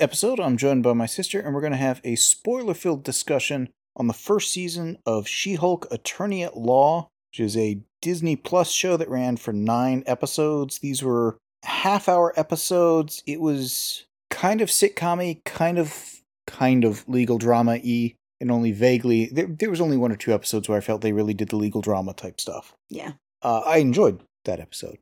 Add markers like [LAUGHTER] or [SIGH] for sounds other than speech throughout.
Episode, I'm joined by my sister, and we're going to have a spoiler filled discussion on the first season of She Hulk Attorney at Law, which is a Disney Plus show that ran for nine episodes. These were half hour episodes. It was kind of sitcom kind of kind of legal drama y, and only vaguely. There, there was only one or two episodes where I felt they really did the legal drama type stuff. Yeah. Uh, I enjoyed that episode.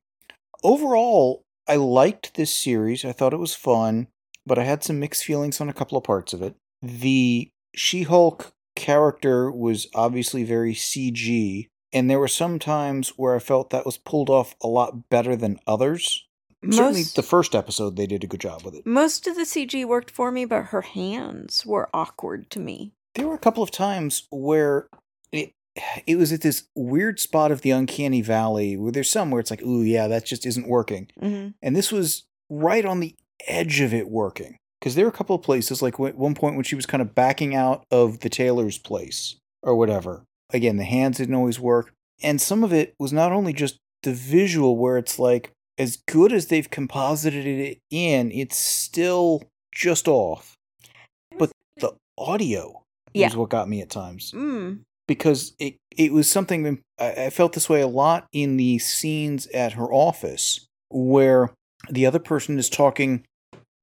Overall, I liked this series. I thought it was fun but I had some mixed feelings on a couple of parts of it. The She Hulk character was obviously very CG, and there were some times where I felt that was pulled off a lot better than others. Certainly, the first episode, they did a good job with it. most of the CG worked for me, but her hands were awkward to me. There were a couple of times where it it was at this weird spot of the uncanny valley where there's some where it's like, ooh, yeah, that just isn't working. hmm And this was right on the edge of it working. Because there were a couple of places, like at one point when she was kind of backing out of the tailor's place or whatever. Again, the hands didn't always work. And some of it was not only just the visual, where it's like, as good as they've composited it in, it's still just off. But the audio Yeah. was what got me at times Mm. because it it was something I, I felt this way a lot in the scenes at her office where the other person is talking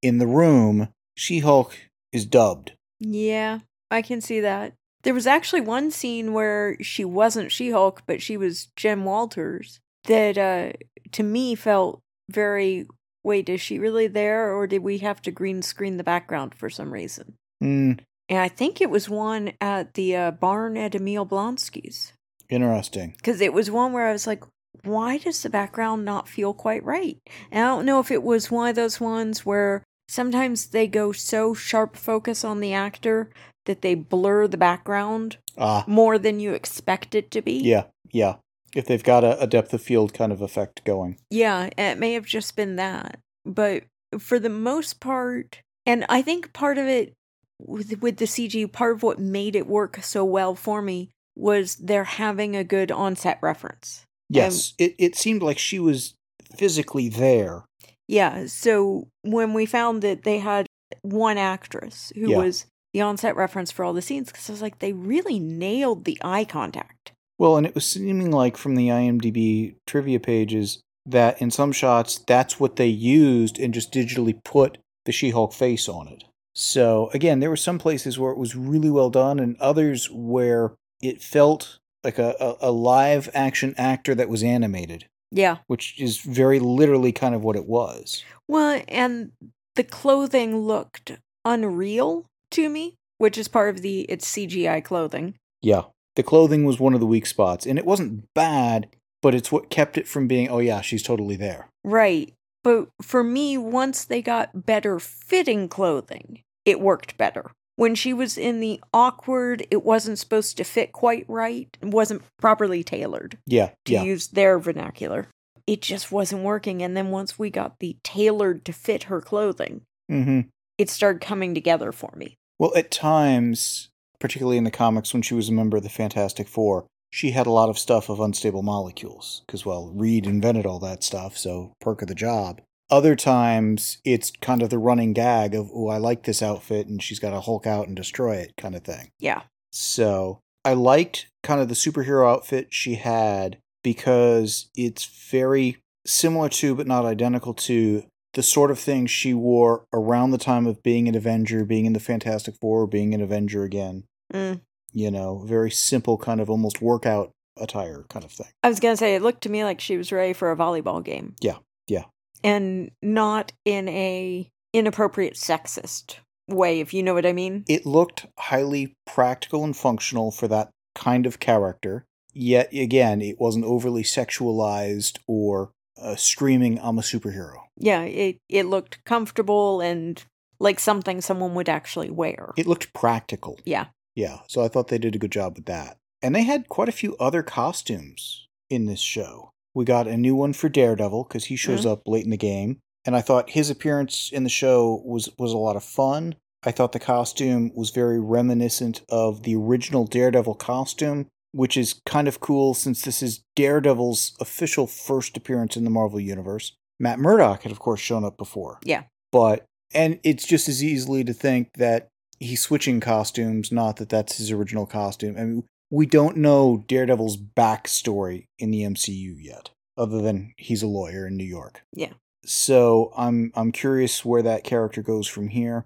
in the room. She Hulk is dubbed. Yeah, I can see that. There was actually one scene where she wasn't She Hulk, but she was Jen Walters that uh, to me felt very wait, is she really there or did we have to green screen the background for some reason? Mm, And I think it was one at the uh, barn at Emil Blonsky's. interesting. because it was one where I was like, why does the background not feel quite right? And I don't know if it was one of those ones where sometimes they go so sharp focus on the actor that they blur the background Ah, more than you expect it to be. yeah, yeah. If they've got a, a depth of field kind of effect going. Yeah, it may have just been that. But for the most part, and I think part of it with, with the CG, part of what made it work so well for me was they're having a good onset reference. Yes, it, it seemed like she was physically there. Yeah, so when we found that they had one actress who Yeah. was the onset reference for all the scenes, because I was like, they really nailed the eye contact. Well, and it was seeming like from the IMDb trivia pages that in some shots that's what they used and just digitally put the She-Hulk face on it. So again, there were some places where it was really well done, and others where it felt like a, a, a live action actor that was animated, Yeah. which is very literally kind of what it was. Well, and the clothing looked unreal to me, which is part of the it's CGI clothing. Yeah, the clothing was one of the weak spots, and it wasn't bad, but it's what kept it from being, oh yeah, she's totally there. Right. But for me, once they got better fitting clothing, it worked better. When she was in the awkward, it wasn't supposed to fit quite right, it wasn't properly tailored. Yeah, to yeah. use their vernacular. It just wasn't working. And then once we got the tailored to fit her clothing, Mm-hmm. it started coming together for me. Well, at times, particularly in the comics when she was a member of the Fantastic Four, she had a lot of stuff of unstable molecules because, well, Reed invented all that stuff, so perk of the job. Other times, it's kind of the running gag of, oh, I like this outfit, and she's got to Hulk out and destroy it kind of thing. Yeah. So I liked kind of the superhero outfit she had because it's very similar to, but not identical to, the sort of thing she wore around the time of being an Avenger, being in the Fantastic Four, being an Avenger again. Mm. You know, very simple kind of almost workout attire kind of thing. I was going to say, it looked to me like she was ready for a volleyball game. Yeah, yeah. And not in a inappropriate sexist way, if you know what I mean. It looked highly practical and functional for that kind of character. Yet again, it wasn't overly sexualized or uh, screaming, I'm a superhero. Yeah, it, it looked comfortable and like something someone would actually wear. It looked practical. Yeah. Yeah. So I thought they did a good job with that. And they had quite a few other costumes in this show. We got a new one for Daredevil because he shows Mhm. up late in the game. And I thought his appearance in the show was, was a lot of fun. I thought the costume was very reminiscent of the original Daredevil costume, which is kind of cool since this is Daredevil's official first appearance in the Marvel Universe. Matt Murdock had, of course, shown up before. Yeah. But, and it's just as easily to think that he's switching costumes, not that that's his original costume. I mean, we don't know Daredevil's backstory in the MCU yet, other than he's a lawyer in New York. Yeah. So I'm I'm curious where that character goes from here.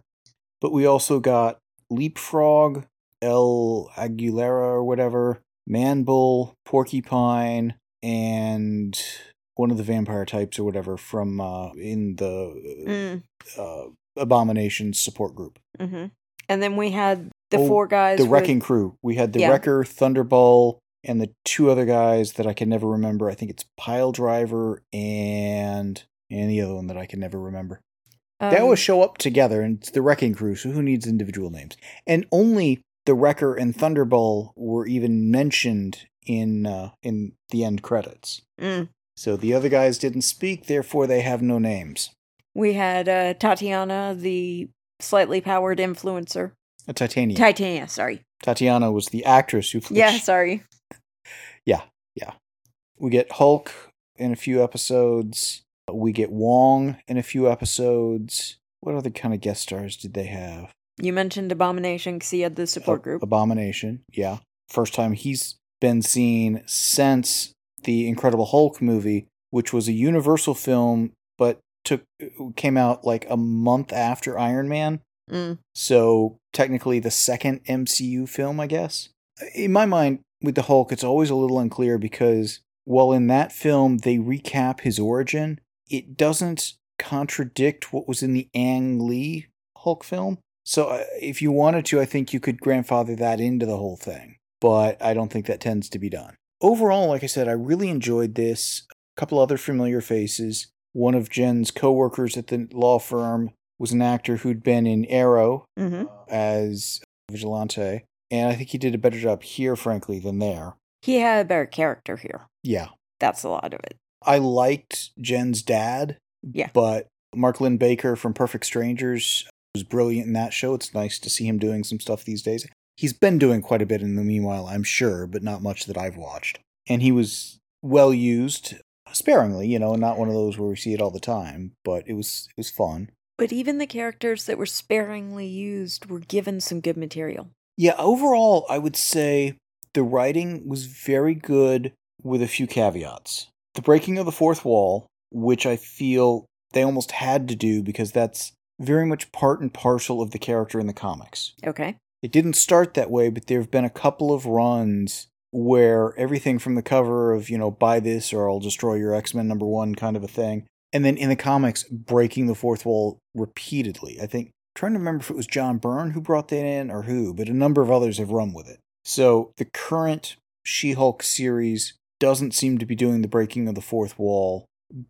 But we also got Leapfrog, El Aguilera or whatever, Manbull, Porcupine, and one of the vampire types or whatever from uh, in the Mm, uh, Abomination support group. hmm And then we had the Oh, four guys. The with- Wrecking Crew. We had the Yeah. Wrecker, Thunderball, and the two other guys that I can never remember. I think it's Pile Driver and and the other one that I can never remember. they um, always show up together, and it's the Wrecking Crew. So who needs individual names? And only the Wrecker and Thunderball were even mentioned in uh, in the end credits. mm. So the other guys didn't speak, therefore they have no names. We had uh, Tatiana, the slightly powered influencer. A Titania. Titania, sorry. Tatiana was the actress who. Yeah, [LAUGHS] sorry. Yeah, yeah. We get Hulk in a few episodes. We get Wong in a few episodes. What other kind of guest stars did they have? You mentioned Abomination because he had the support group. Abomination, yeah. First time he's been seen since the Incredible Hulk movie, which was a Universal film, but took came out like a month after Iron Man. Mm. So technically the second MCU film, I guess. In my mind, with the Hulk, it's always a little unclear because while in that film they recap his origin, it doesn't contradict what was in the Ang Lee Hulk film. So uh, if you wanted to, I think you could grandfather that into the whole thing. But I don't think that tends to be done. Overall, like I said, I really enjoyed this. A couple other familiar faces. One of Jen's coworkers at the law firm was an actor who'd been in Arrow hmm as Vigilante, and I think he did a better job here, frankly, than there. He had a better character here. Yeah, That's a lot of it. I liked Jen's dad. Yeah. but Mark Linn-Baker from Perfect Strangers was brilliant in that show. It's nice to see him doing some stuff these days. He's been doing quite a bit in the meanwhile, I'm sure, but not much that I've watched. And he was well used, sparingly, you know, not one of those where we see it all the time, but it was it was fun. But even the characters that were sparingly used were given some good material. Yeah, overall, I would say the writing was very good with a few caveats. The breaking of the fourth wall, which I feel they almost had to do because that's very much part and parcel of the character in the comics. Okay. It didn't start that way, but there have been a couple of runs where everything from the cover of, you know, buy this or I'll destroy your X Men number one kind of a thing. And then in the comics, breaking the fourth wall repeatedly. I think, trying to remember if it was John Byrne who brought that in or who, but a number of others have run with it. So the current She Hulk series doesn't seem to be doing the breaking of the fourth wall,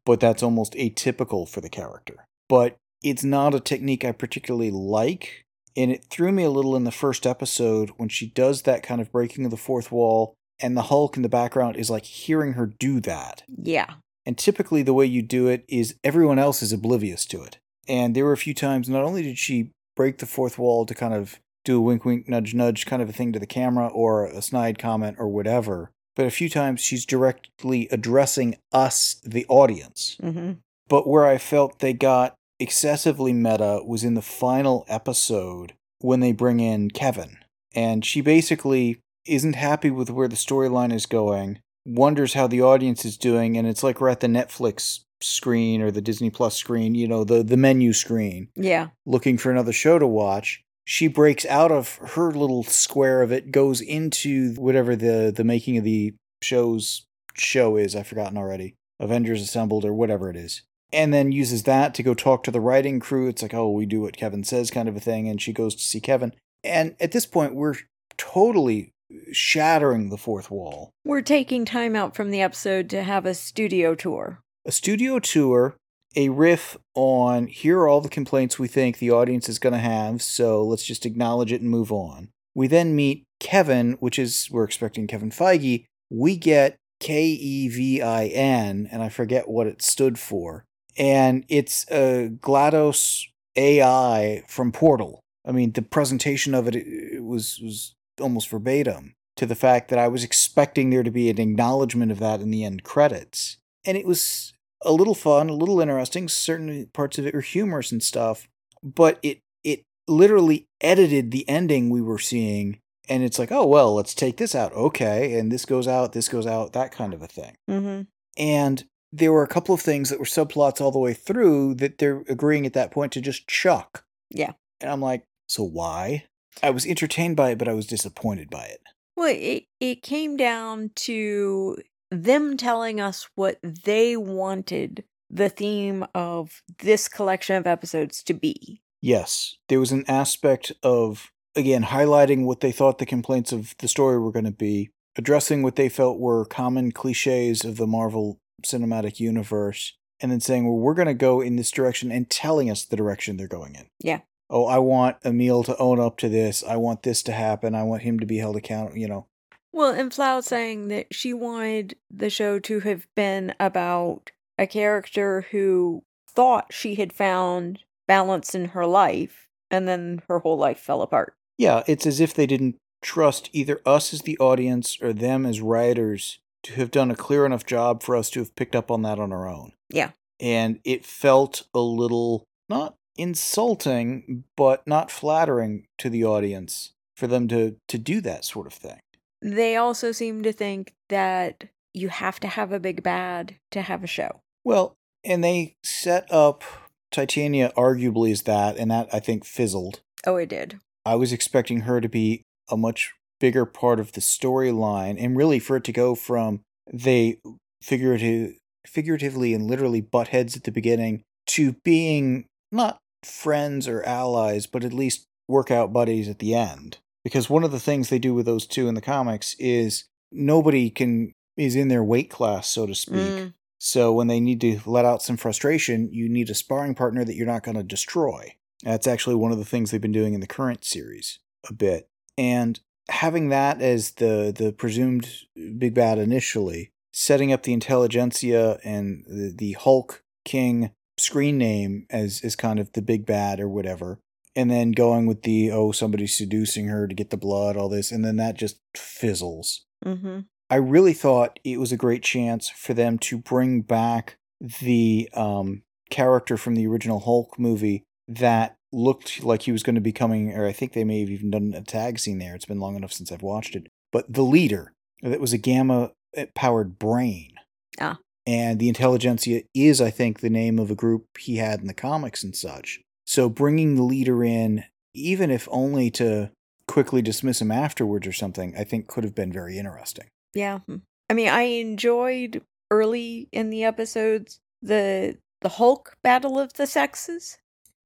but that's almost atypical for the character. But it's not a technique I particularly like and it threw me a little in the first episode when she does that kind of breaking of the fourth wall and the hulk in the background is like hearing her do that Yeah. And typically the way you do it is everyone else is oblivious to it. And there were a few times not only did she break the fourth wall to kind of do a wink wink nudge nudge kind of a thing to the camera or a snide comment or whatever but a few times she's directly addressing us the audience. Hmm but where I felt they got excessively meta was in the final episode when they bring in Kevin. And she basically isn't happy with where the storyline is going, wonders how the audience is doing, and it's like we're at the Netflix screen or the Disney Plus screen, you know, the, the menu screen, Yeah. looking for another show to watch. She breaks out of her little square of it, goes into whatever the, the making of the show's show is, I've forgotten already. Avengers Assembled or whatever it is and then uses that to go talk to the writing crew. It's like, oh, we do what Kevin says, kind of a thing. And she goes to see Kevin. And at this point, we're totally shattering the fourth wall. We're taking time out from the episode to have a studio tour. A studio tour, a riff on here are all the complaints we think the audience is going to have, so let's just acknowledge it and move on. We then meet Kevin, which is, we're expecting Kevin Feige. We get K E V I N, and I forget what it stood for. And it's a GLaDOS AI from Portal. I mean, the presentation of it, it was, was almost verbatim to the fact that I was expecting there to be an acknowledgement of that in the end credits. And it was a little fun, a little interesting. Certain parts of it were humorous and stuff, but it it literally edited the ending we were seeing and it's like, oh well, let's take this out, okay, and this goes out, this goes out, that kind of a thing. Mm-hmm. And there were a couple of things that were subplots all the way through that they're agreeing at that point to just chuck. Yeah. And I'm like, so why? I was entertained by it, but I was disappointed by it. Well, it it came down to them telling us what they wanted the theme of this collection of episodes to be. Yes, there was an aspect of again highlighting what they thought the complaints of the story were going to be, addressing what they felt were common cliches of the Marvel Cinematic Universe, and then saying, "Well, we're going to go in this direction," and telling us the direction they're going in. Yeah. Oh, I want Emil to own up to this. I want this to happen. I want him to be held accountable. You know. Well, and Floud saying that she wanted the show to have been about a character who thought she had found balance in her life, and then her whole life fell apart. Yeah, it's as if they didn't trust either us as the audience or them as writers to have done a clear enough job for us to have picked up on that on our own. Yeah. And it felt a little not insulting, but not flattering to the audience for them to to do that sort of thing. They also seem to think that you have to have a big bad to have a show. Well, and they set up Titania arguably as that, and that I think fizzled. Oh, it did. I was expecting her to be a much bigger part of the storyline, and really for it to go from they figurative, figuratively and literally butt heads at the beginning to being not friends or allies, but at least workout buddies at the end. Because one of the things they do with those two in the comics is nobody can is in their weight class, so to speak. Mm. So when they need to let out some frustration, you need a sparring partner that you're not going to destroy. That's actually one of the things they've been doing in the current series a bit. And having that as the the presumed big bad initially, setting up the intelligentsia and the, the Hulk King screen name as as kind of the big bad or whatever, and then going with the oh somebody's seducing her to get the blood, all this, and then that just fizzles. Mm-hmm. I really thought it was a great chance for them to bring back the um, character from the original Hulk movie that looked like he was going to be coming, or I think they may have even done a tag scene there. It's been long enough since I've watched it. But the leader, that was a gamma powered brain. Ah. And the intelligentsia is, I think, the name of a group he had in the comics and such. So bringing the leader in, even if only to quickly dismiss him afterwards or something, I think could have been very interesting. Yeah. Hmm. I mean, I enjoyed early in the episodes the the Hulk battle of the sexes.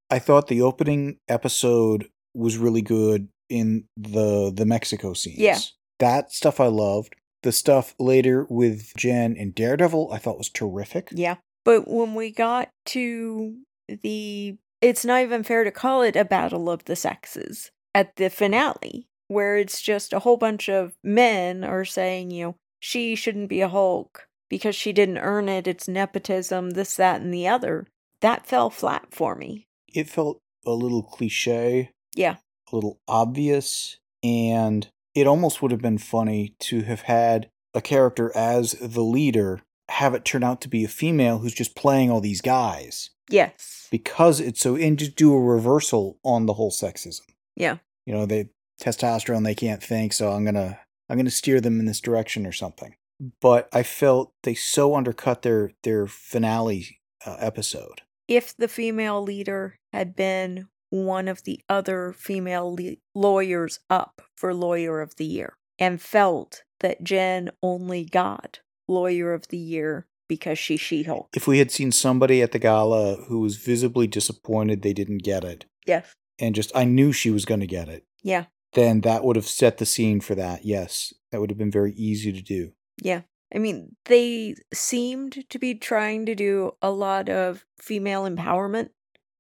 I thought the opening episode was really good in the the Mexico scenes. Yeah. That stuff I loved. The stuff later with Jen and Daredevil I thought was terrific. Yeah. But when we got to the it's not even fair to call it a battle of the sexes at the finale where it's just a whole bunch of men are saying, you know, she shouldn't be a Hulk because she didn't earn it, it's nepotism, this, that, and the other. That fell flat for me. It felt a little cliche, Yeah. a little obvious, and it almost would have been funny to have had a character as the leader have it turn out to be a female who's just playing all these guys Yes. because it's so and just do a reversal on the whole sexism. Yeah. You know, they testosterone they can't think, so I'm gonna I'm gonna steer them in this direction or something. But I felt they so undercut their their finale uh, episode. If the female leader had been one of the other female le- lawyers up for Lawyer of the Year and felt that Jen only got Lawyer of the Year because she's She Hulk. If we had seen somebody at the gala who was visibly disappointed they didn't get it, Yes. and just I knew she was going to get it, Yeah. then that would have set the scene for that. Yes, that would have been very easy to do. Yeah. I mean, they seemed to be trying to do a lot of female empowerment.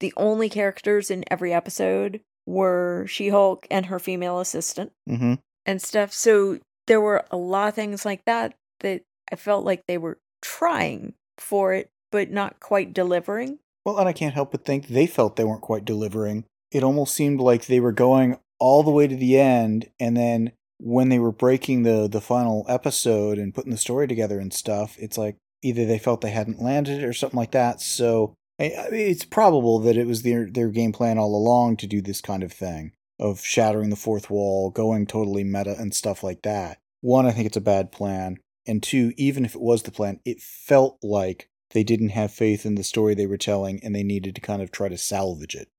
The only characters in every episode were She Hulk and her female assistant Mm-hmm. and stuff. So there were a lot of things like that that I felt like they were trying for it, but not quite delivering. Well, and I can't help but think they felt they weren't quite delivering. It almost seemed like they were going all the way to the end, and then when they were breaking the the final episode and putting the story together and stuff, it's like either they felt they hadn't landed it or something like that. So I- it's probable that it was their their game plan all along to do this kind of thing of shattering the fourth wall, going totally meta and stuff like that. One, I think it's a bad plan, and two, even if it was the plan, it felt like they didn't have faith in the story they were telling and they needed to kind of try to salvage it.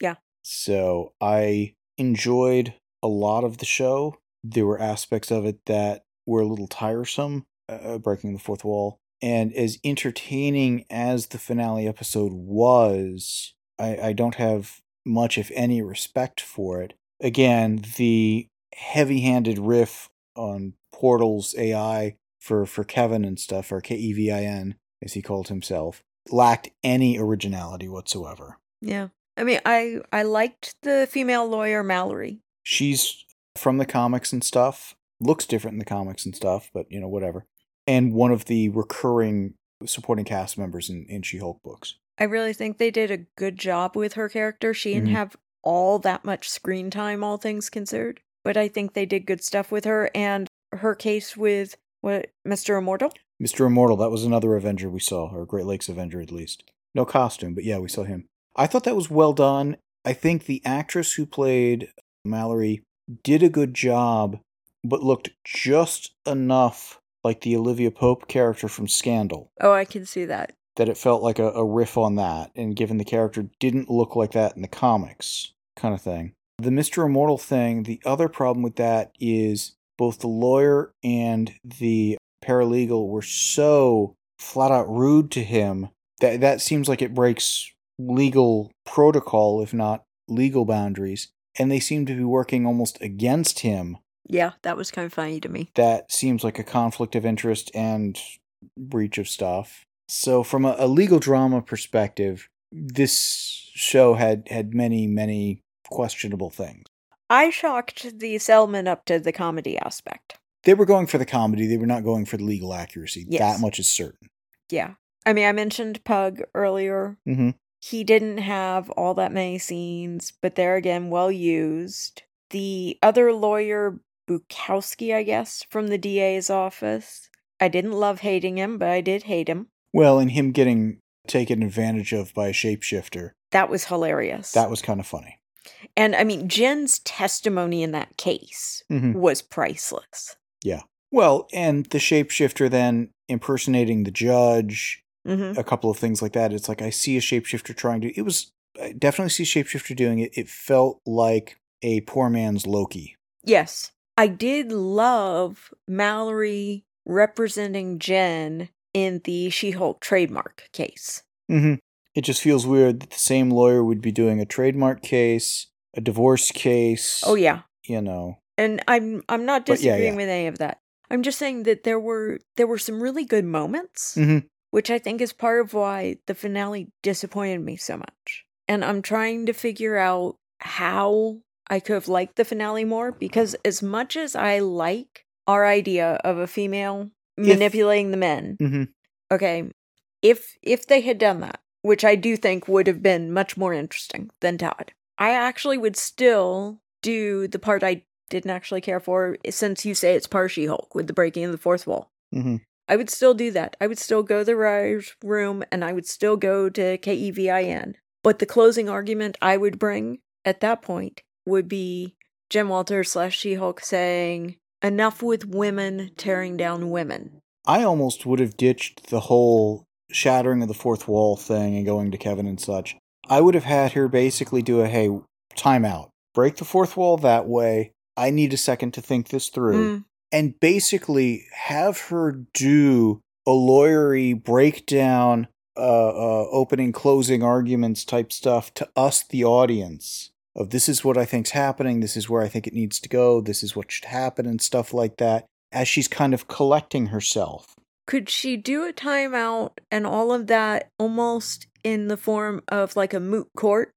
Yeah. So I enjoyed a lot of the show. There were aspects of it that were a little tiresome, uh, breaking the fourth wall. And as entertaining as the finale episode was, I, I don't have much, if any, respect for it. Again, the heavy handed riff on Portal's AI for, for Kevin and stuff, or K E V I N, as he called himself, lacked any originality whatsoever. Yeah. I mean, I I liked the female lawyer Mallory. She's from the comics and stuff, looks different in the comics and stuff, but you know, whatever. And one of the recurring supporting cast members in, in She Hulk books. I really think they did a good job with her character. She didn't Mhm. have all that much screen time, all things considered, but I think they did good stuff with her and her case with what Mr. Immortal. Mr. Immortal, that was another Avenger we saw, or Great Lakes Avenger at least. No costume, but yeah, we saw him. I thought that was well done. I think the actress who played Mallory did a good job, but looked just enough like the Olivia Pope character from Scandal Oh, I can see that. that it felt like a, a riff on that. And given the character didn't look like that in the comics, kind of thing. The Mr. Immortal thing, the other problem with that is both the lawyer and the paralegal were so flat out rude to him that that seems like it breaks legal protocol, if not legal boundaries. And they seem to be working almost against him. Yeah, that was kind of funny to me. That seems like a conflict of interest and breach of stuff. So, from a, a legal drama perspective, this show had had many, many questionable things. I shocked the Selman up to the comedy aspect. They were going for the comedy; they were not going for the legal accuracy. Yes. That much is certain. Yeah. I mean, I mentioned Pug earlier. Mm-hmm. He didn't have all that many scenes, but they're again well used. The other lawyer, Bukowski, I guess, from the DA's office. I didn't love hating him, but I did hate him. Well, and him getting taken advantage of by a shapeshifter, That was hilarious. that was kind of funny. and I mean, Jen's testimony in that case Mm-hmm. was priceless. Yeah. Well, and the shapeshifter then impersonating the judge, hmm a couple of things like that. It's like I see a shapeshifter trying to. It was I definitely see shapeshifter doing it. It felt like a poor man's Loki. Yes. I did love Mallory representing Jen in the She Hulk trademark case. Mm-hmm. It just feels weird that the same lawyer would be doing a trademark case, a divorce case. Oh, yeah. you know. and I'm I'm not But yeah, disagreeing yeah. with any of that. I'm just saying that there were there were some really good moments, Mhm. which I think is part of why the finale disappointed me so much. And I'm trying to figure out how I could have liked the finale more because as much as I like our idea of a female If- manipulating the men, Mhm. okay, if if they had done that, which I do think would have been much more interesting than Todd, I actually would still do the part I didn't actually care for, since you say it's part She Hulk with the breaking of the fourth wall. Mhm. I would still do that. I would still go to the writer's room and I would still go to KEVIN. But the closing argument I would bring at that point would be Jen Walters slash She Hulk saying, Enough with women tearing down women. I almost would have ditched the whole shattering of the fourth wall thing and going to Kevin and such. I would have had her basically do a hey, timeout, break the fourth wall that way. I need a second to think this through. Mm, and basically have her do a lawyery breakdown, uh, uh, opening, closing arguments type stuff to us, the audience. Of this is what I think's happening. This is where I think it needs to go. This is what should happen, and stuff like that. as she's kind of collecting herself. Could she do a timeout and all of that almost in the form of like a moot court?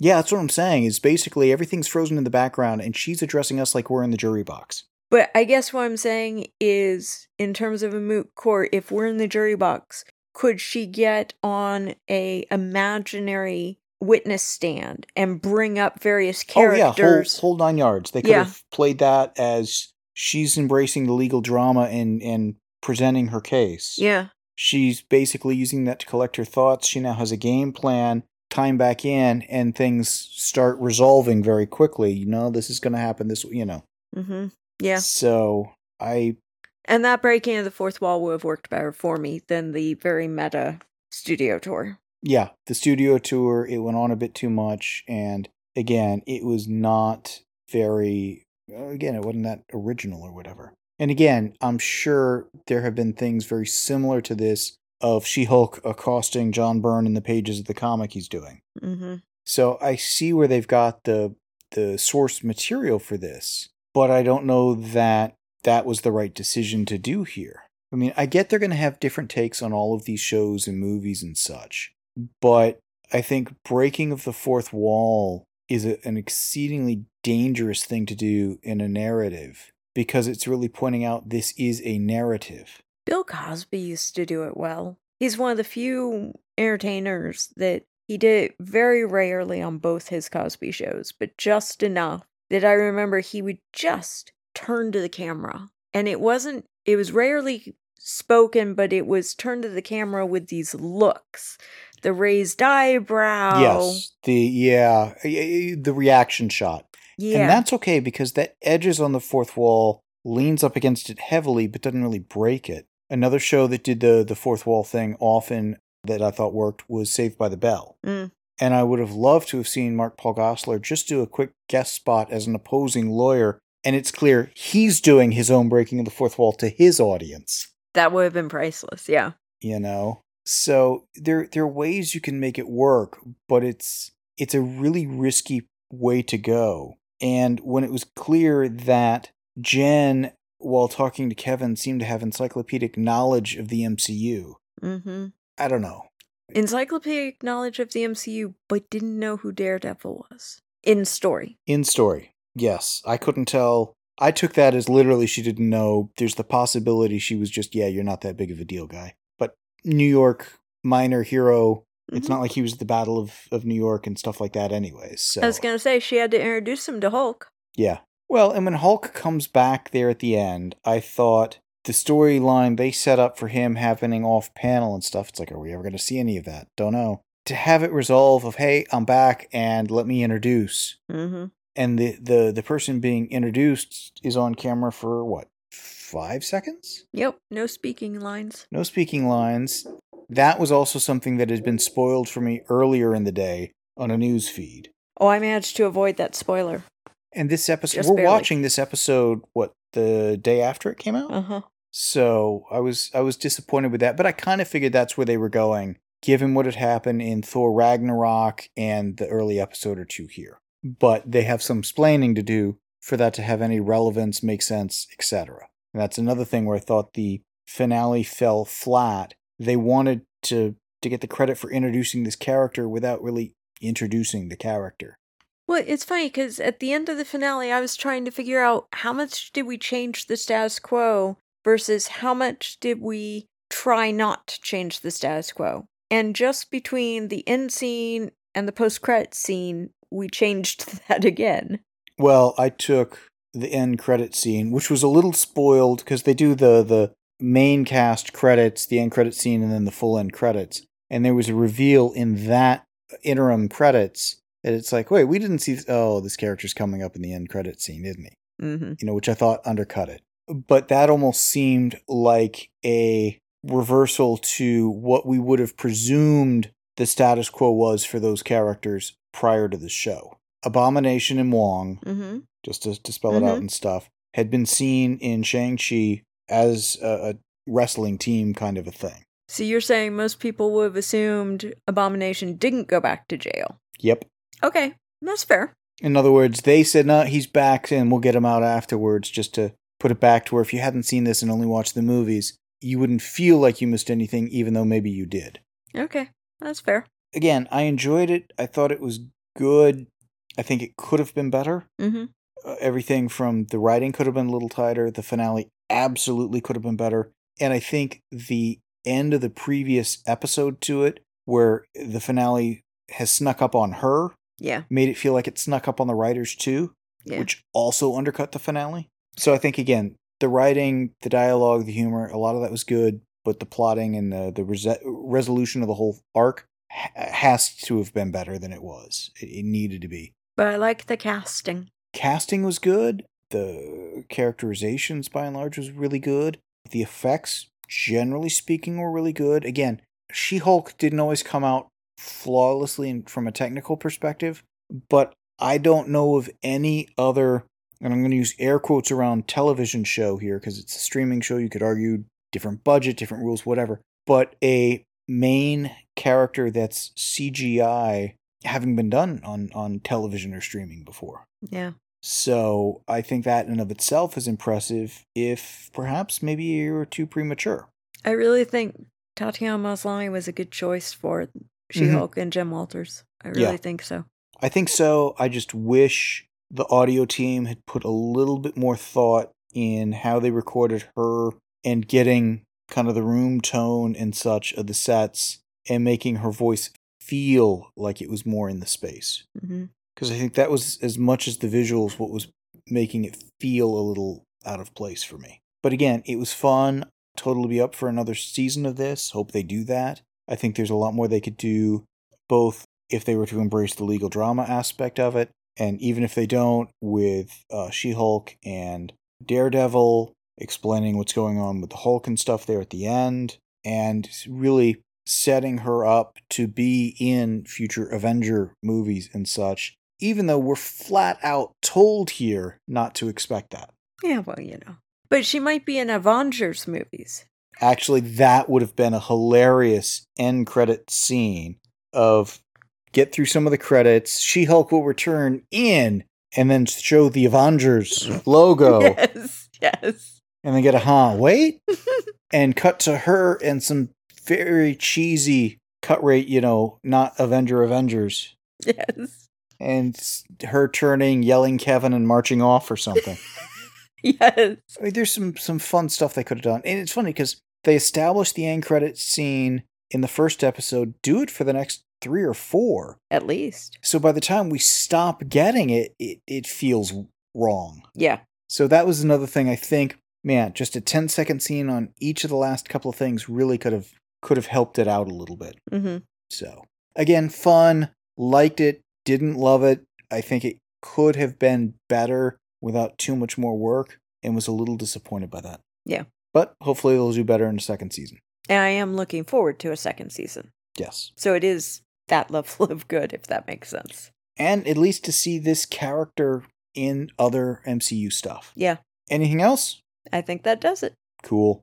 Yeah, that's what I'm saying. Is basically everything's frozen in the background and she's addressing us like we're in the jury box. But I guess what I'm saying is, in terms of a moot court, if we're in the jury box, could she get on a imaginary witness stand and bring up various characters? Oh yeah, whole, whole nine yards. They could Yeah. have played that as she's embracing the legal drama and and presenting her case. yeah. She's basically using that to collect her thoughts. She now has a game plan, time back in, and things start resolving very quickly. You know, this is going to happen. This, you know. Mm-hmm. Yeah. So I, And that breaking of the fourth wall would have worked better for me than the very meta studio tour. Yeah, the studio tour. It went on a bit too much, and again, it was not very. Again, it wasn't that original or whatever. And again, I'm sure there have been things very similar to this of She-Hulk accosting John Byrne in the pages of the comic he's doing. Mm-hmm. So I see where they've got the the source material for this, but I don't know that that was the right decision to do here. I mean, I get they're going to have different takes on all of these shows and movies and such, but I think breaking of the fourth wall is a, an exceedingly dangerous thing to do in a narrative because it's really pointing out this is a narrative. Bill Cosby used to do it well. He's one of the few entertainers that he did it very rarely on both his Cosby shows, but just enough that I remember he would just turn to the camera. And it wasn't, it was rarely spoken, but it was turned to the camera with these looks. The raised eyebrow. Yes, the yeah, the reaction shot. Yeah. And that's okay because that edges on the fourth wall, leans up against it heavily, but doesn't really break it. Another show that did the the fourth wall thing often that I thought worked was Saved by the Bell. Mm. And I would have loved to have seen Mark Paul Gosselaar just do a quick guest spot as an opposing lawyer. And it's clear he's doing his own breaking of the fourth wall to his audience, that would have been priceless. Yeah. you know? So there there are ways you can make it work, but it's it's a really risky way to go. And when it was clear that Jen, while talking to Kevin, seemed to have encyclopedic knowledge of the MCU, Mm-hmm. I don't know. Encyclopedic knowledge of the MCU, but didn't know who Daredevil was in story. In story, yes, I couldn't tell. I took that as literally she didn't know. There's the possibility she was just, yeah, you're not that big of a deal guy. New York minor hero. It's Mhm. not like he was at the Battle of, of New York and stuff like that, anyways. So I was gonna say she had to introduce him to Hulk. Yeah. Well, and when Hulk comes back there at the end, I thought the storyline they set up for him happening off panel and stuff, it's like, are we ever going to see any of that? Don't know. To have it resolve of, hey, I'm back and let me introduce. Mm-hmm. And the, the, the person being introduced is on camera for what, five seconds? Yep, no speaking lines. No speaking lines. That was also something that had been spoiled for me earlier in the day on a news feed. Oh, I managed to avoid that spoiler. And this episode, Just we're barely. watching this episode, what, the day after it came out? Uh huh. So I was I was disappointed with that, but I kind of figured that's where they were going, given what had happened in Thor Ragnarok and the early episode or two here. But they have some explaining to do for that to have any relevance, make sense, etc. And that's another thing where I thought the finale fell flat. They wanted to to get the credit for introducing this character without really introducing the character. Well, it's funny because at the end of the finale, I was trying to figure out how much did we change the status quo versus how much did we try not to change the status quo. And just between the end scene and the post credit scene, we changed [LAUGHS] that again. Well, I took the end credit scene, which was a little spoiled because they do the the main cast credits, the end credit scene, and then the full end credits. And there was a reveal in that interim credits that it's like, wait, we didn't see. This. Oh, this character's coming up in the end credit scene, isn't he? Mm-hmm. You know, which I thought undercut it. But that almost seemed like a reversal to what we would have presumed the status quo was for those characters prior to the show. Abomination and Wong Mm-hmm. Just to, to spell it out Mhm. and stuff, had been seen in Shang-Chi as a, a wrestling team kind of a thing. So you're saying most people would have assumed Abomination didn't go back to jail. Yep. Okay, that's fair. In other words, they said, no, he's back and we'll get him out afterwards just to put it back to where if you hadn't seen this and only watched the movies, you wouldn't feel like you missed anything, even though maybe you did. Okay, that's fair. Again, I enjoyed it. I thought it was good. I think it could have been better. Mm-hmm. Uh, everything from the writing could have been a little tighter. The finale absolutely could have been better. And I think the end of the previous episode to it, where the finale has snuck up on her, Yeah, made it feel like it snuck up on the writers too, yeah. which also undercut the finale. So I think again, the writing, the dialogue, the humor, a lot of that was good, but the plotting and the the res- resolution of the whole arc ha- has to have been better than it was. It, it needed to be. but I like the casting. Casting was good. The characterizations, by and large, was really good. The effects, generally speaking, were really good. Again, She Hulk didn't always come out flawlessly from a technical perspective, but I don't know of any other, and I'm going to use air quotes around television show here because it's a streaming show. You could argue different budget, different rules, whatever, but a main character that's CGI having been done on, on television or streaming before. Yeah. So I think that in and of itself is impressive, if perhaps maybe a year or two premature. I really think Tatiana Maslany was a good choice for She Hulk and Jen Walters. I really Yeah. think so. I think so. I just wish the audio team had put a little bit more thought in how they recorded her and getting kind of the room tone and such of the sets and making her voice feel like it was more in the space. hmm Because I think that was as much as the visuals what was making it feel a little out of place for me. But again, it was fun. Totally be up for another season of this. Hope they do that. I think there's a lot more they could do, both if they were to embrace the legal drama aspect of it, and even if they don't, with uh, She Hulk and Daredevil explaining what's going on with the Hulk and stuff there at the end, and really setting her up to be in future Avenger movies and such, even though we're flat out told here not to expect that. Yeah, well, you know. But she might be in Avengers movies. Actually, that would have been a hilarious end credit scene of get through some of the credits, She Hulk will return in, and then show the Avengers [LAUGHS] logo, Yes, yes. and then get a huh, wait, [LAUGHS] and cut to her and some very cheesy cut rate, you know, not Avenger Avengers, Yes. And her turning, yelling Kevin, and marching off or something. [LAUGHS] Yes. I mean, there's some some fun stuff they could have done, and it's funny because they established the end credit scene in the first episode. Do it for the next three or four. At least. So by the time we stop getting it, it it feels wrong. Yeah. So that was another thing I think. Man, just a 10 second scene on each of the last couple of things really could have could have helped it out a little bit. hmm So again, fun, liked it, didn't love it. I think it could have been better without too much more work, and was a little disappointed by that. Yeah. But hopefully they'll do better in the second season. And I am looking forward to a second season. Yes. So it is that level of good, if that makes sense. And at least to see this character in other MCU stuff. Yeah. Anything else? I think that does it. Cool.